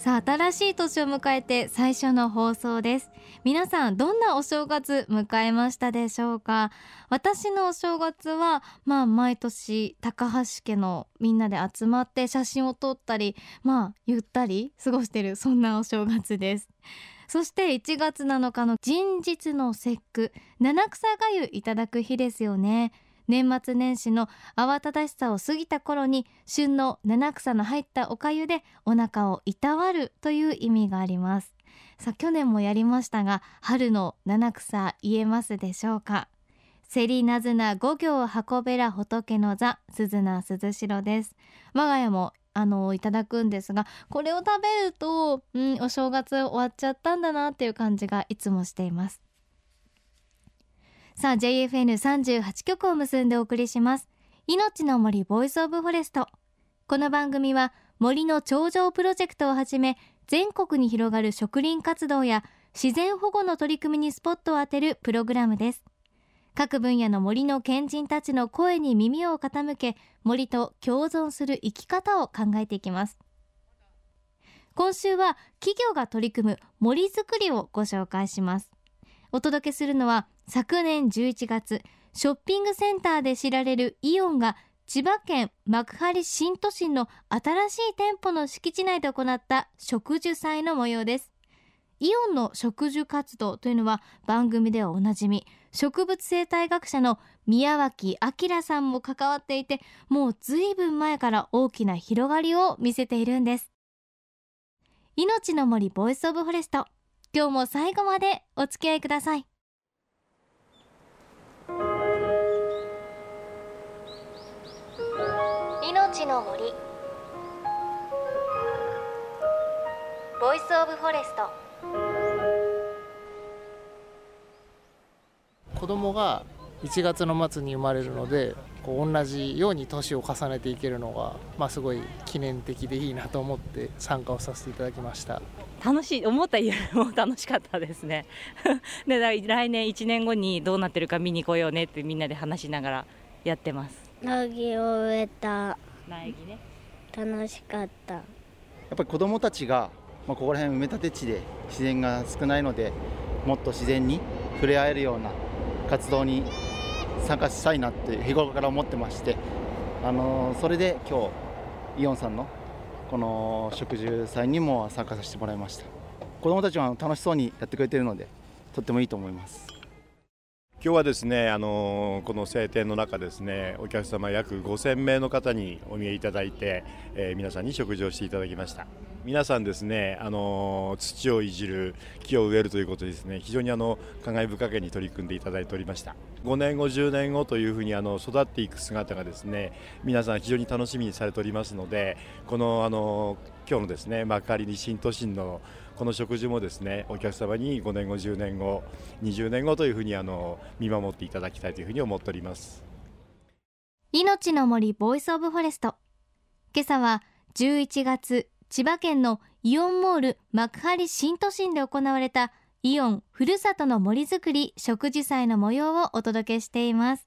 さあ新しい年を迎えて最初の放送です。皆さんどんなお正月迎えましたでしょうか？私のお正月はまあ毎年高橋家のみんなで集まって写真を撮ったりまあゆったり過ごしてるそんなお正月です。そして1月7日の人日の節句七草がゆいただく日ですよね。年末年始の慌ただしさを過ぎた頃に旬の七草の入ったお粥でお腹をいたわるという意味があります。さあ去年もやりましたが春の七草言えますでしょうか？セリナズナ五行運べら仏の座鈴名鈴代です。我が家もあのいただくんですがこれを食べると、うん、お正月終わっちゃったんだなっていう感じがいつもしています。さあ JFN38 曲を結んでお送りします。命の森 Voice of Forest。この番組は森の頂上プロジェクトをはじめ全国に広がる植林活動や自然保護の取り組みにスポットを当てるプログラムです。各分野の森の賢人たちの声に耳を傾け森と共存する生き方を考えていきます。今週は企業が取り組む森づくりをご紹介します。お届けするのは昨年11月ショッピングセンターで知られるイオンが千葉県幕張新都心の新しい店舗の敷地内で行った植樹祭の模様です。イオンの植樹活動というのは番組ではおなじみ植物生態学者の宮脇昭さんも関わっていてもうずいぶん前から大きな広がりを見せているんです。命の森 Voice of Forest 今日も最後までお付き合いください。の森。 Voice of Forest。子供が1月の末に生まれるのでこう同じように年を重ねていけるのが、まあ、すごい記念的でいいなと思って参加をさせていただきました。楽しい思ったよりも楽しかったですね。で来年1年後にどうなってるか見に来ようねってみんなで話しながらやってます。苗木を植えた苗木ね。楽しかった。やっぱり子どもたちが、まあ、ここら辺埋め立て地で自然が少ないのでもっと自然に触れ合えるような活動に参加したいなって日頃から思ってましてあのそれで今日イオンさんのこの植樹祭にも参加させてもらいました。子どもたちは楽しそうにやってくれているのでとってもいいと思います今日はですねあのこの晴天の中ですねお客様約5000名の方にお見えいただいて、えー、皆さんに食事をしていただきました。皆さんですねあの土をいじる木を植えるということですね。非常にあの感慨深げに取り組んでいただいておりました。5年後10年後というふうにあの育っていく姿がですね皆さん非常に楽しみにされておりますのでこのあの今日のですね幕張に新都心のこの食事もですねお客様に5年後10年後20年後というふうにあの見守っていただきたいというふうに思っております。命の森 Voice of Forest。今朝は11月千葉県のイオンモール幕張新都心で行われたイオンふるさとの森づくり植樹祭の模様をお届けしています。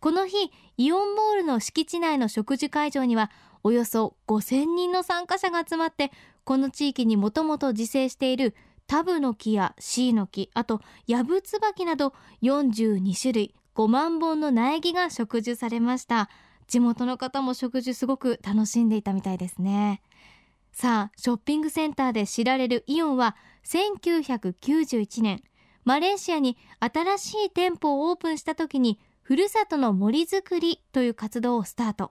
この日イオンモールの敷地内の植樹会場にはおよそ5000人の参加者が集まってこの地域にもともと自生しているタブの木やシイの木あとヤブツバキなど42種類5万本の苗木が植樹されました。地元の方も植樹すごく楽しんでいたみたいですね。さあショッピングセンターで知られるイオンは1991年。マレーシアに新しい店舗をオープンした時にふるさとの森づくりという活動をスタート。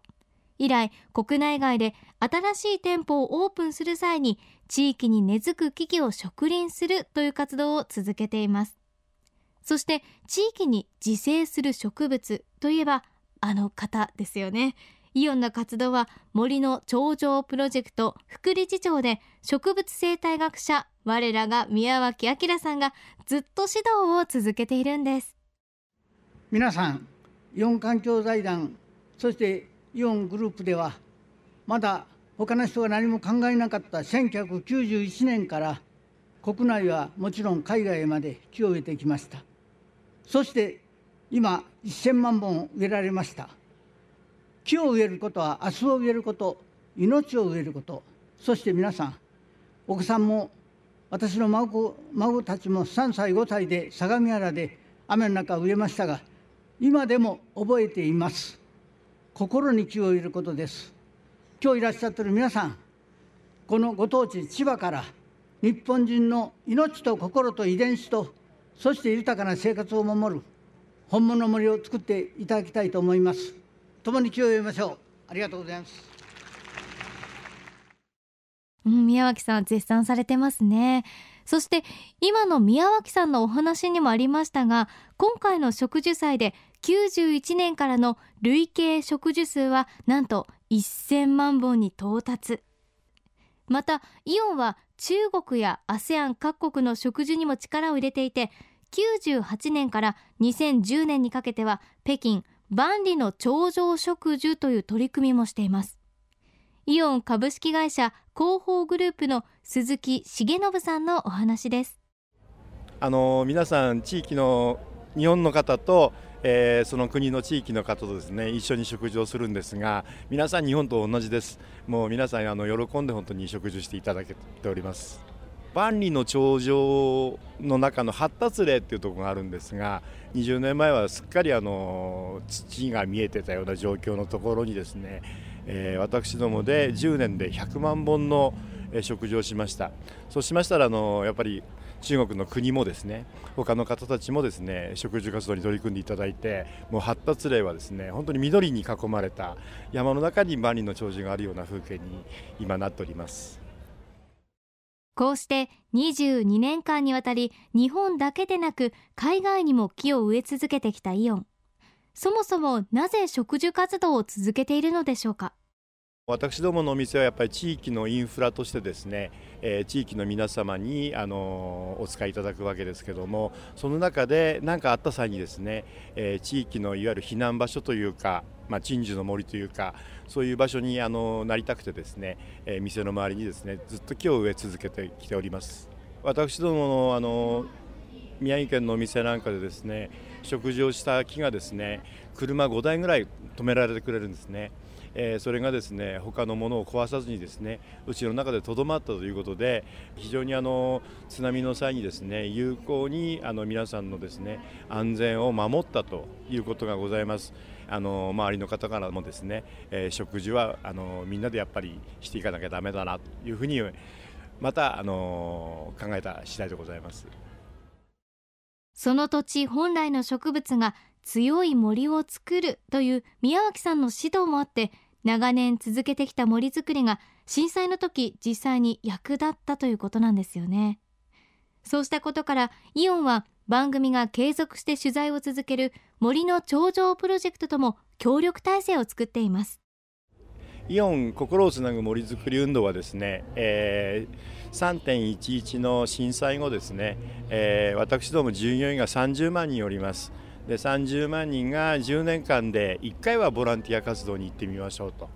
以来国内外で新しい店舗をオープンする際に地域に根付く木々を植林するという活動を続けています。そして地域に自生する植物といえばあの方ですよね。イオンの活動は森の頂上プロジェクト副理事長で植物生態学者我らが宮脇明さんがずっと指導を続けているんです。皆さんイオン環境財団そしてイオングループではまだ他の人が何も考えなかった1991年から国内はもちろん海外まで木を植えてきました。そして今1000万本植えられました。木を植えることは明日を植えること命を植えること。そして皆さんお子さんも私の孫孫たちも3歳5歳で相模原で雨の中植えましたが今でも覚えています。心に気を入れることです。今日いらっしゃってる皆さんこのご当地千葉から日本人の命と心と遺伝子とそして豊かな生活を守る本物の森を作っていただきたいと思います。共に気を入れましょう。ありがとうございます。うん、宮脇さん絶賛されてますね。そして今の宮脇さんのお話にもありましたが今回の植樹祭で91年からの累計植樹数はなんと1000万本に到達。またイオンは中国や ASEAN 各国の植樹にも力を入れていて98年から2010年にかけては北京万里の頂上植樹という取り組みもしています。イオン株式会社広報グループの鈴木重信さんのお話です。あの皆さん地域の日本の方と、えー、その国の地域の方とですね一緒に食事をするんですが皆さん日本と同じです。もう皆さんあの喜んで本当に食事していただけております。万里の長城の中の発達例っていうところがあるんですが20年前はすっかりあの土が見えてたような状況のところにですね、えー、私どもで10年で100万本の食事をしました。そうしましたらあのやっぱり中国の国もですね他の方たちもですね植樹活動に取り組んでいただいてもう発達例はですね本当に緑に囲まれた山の中に万里の長寿があるような風景に今なっております。こうして22年間にわたり日本だけでなく海外にも木を植え続けてきたイオン。そもそもなぜ植樹活動を続けているのでしょうか？私どものお店はやっぱり地域のインフラとしてですね、えー、地域の皆様にあのお使いいただくわけですけどもその中で何かあった際にですね、えー、地域のいわゆる避難場所というか、まあ、鎮守の森というかそういう場所にあのなりたくてですね、えー、店の周りにですねずっと木を植え続けてきております。私どものあの宮城県のお店なんかでですね食事をした木がですね車5台ぐらい止められてくれるんですね。えー、それがですね他のものを壊さずにですねうちの中でとどまったということで非常にあの津波の際にですね有効にあの皆さんのですね安全を守ったということがございます。あの周りの方からもですね、えー、食事はあのみんなでやっぱりしていかなきゃだめだなというふうにまたあの考えた次第でございますその土地本来の植物が強い森を作るという宮脇さんの指導もあって長年続けてきた森づくりが震災の時実際に役立ったということなんですよね。そうしたことからイオンは番組が継続して取材を続ける森の頂上プロジェクトとも協力体制を作っています。イオン心をつなぐ森づくり運動はですね、えー、3.11の震災後ですね、えー、私ども従業員が30万人おります。で30万人が10年間で1回はボランティア活動に行ってみましょうと。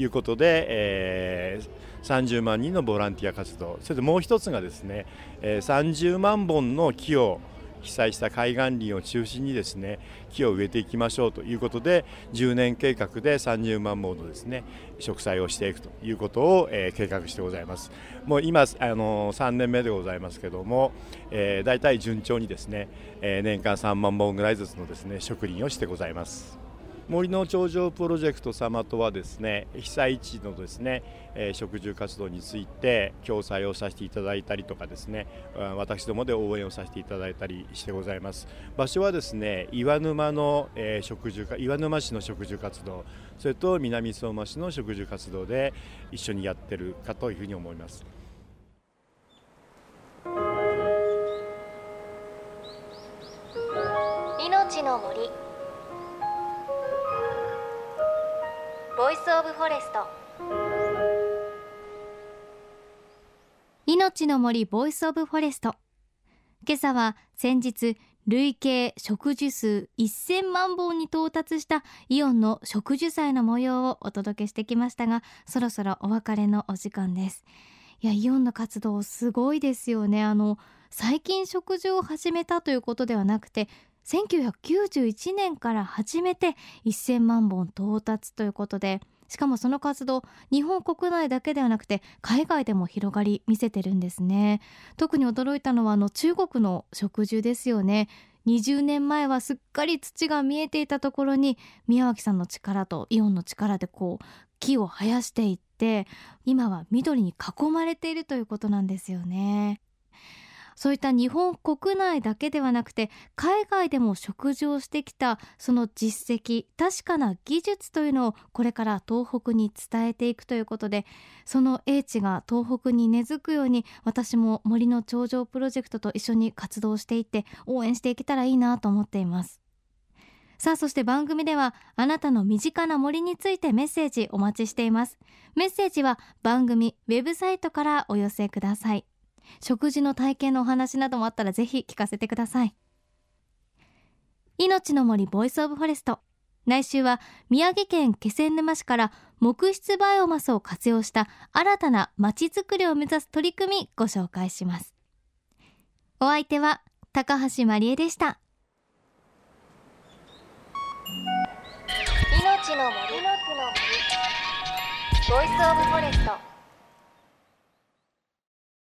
いうことで、えー、30万人のボランティア活動。それでもう一つがですね、えー、30万本の木を被災した海岸林を中心にですね木を植えていきましょうということで10年計画で30万本のですね植栽をしていくということを、えー、計画してございます。もう今あの3年目でございますけども、えー、大体順調にですね、えー、年間3万本ぐらいずつのですね植林をしてございます。森の頂上プロジェクト様とはですね被災地のですね、え、植樹活動について共催をさせていただいたりとかですね私どもで応援をさせていただいたりしてございます。場所はですね岩沼の、え、植樹岩沼市の植樹活動それと南相馬市の植樹活動で一緒にやってるかというふうに思います。命の森。 Voice of Forest。命の森 Voice of Forest。今朝は先日累計植樹数1000万本に到達したイオンの植樹祭の模様をお届けしてきましたがそろそろお別れのお時間です。いやイオンの活動すごいですよね。あの最近食事を始めたということではなくて1991年から始めて1000万本到達ということでしかもその活動日本国内だけではなくて海外でも広がり見せてるんですね。特に驚いたのはあの中国の植樹ですよね。20年前はすっかり土が見えていたところに宮脇さんの力とイオンの力でこう木を生やしていって今は緑に囲まれているということなんですよね。そういった日本国内だけではなくて海外でも食事をしてきたその実績確かな技術というのをこれから東北に伝えていくということでその英知が東北に根付くように私も森の頂上プロジェクトと一緒に活動していって応援していけたらいいなと思っています。さあそして番組ではあなたの身近な森についてメッセージお待ちしています。メッセージは番組ウェブサイトからお寄せください。植樹の体験のお話などもあったらぜひ聞かせてください。命の森 Voice of Forest。来週は宮城県気仙沼市から木質バイオマスを活用した新たなまちづくりを目指す取り組みご紹介します。お相手は高橋真理恵でした。命の森。ボイスオブフォレスト。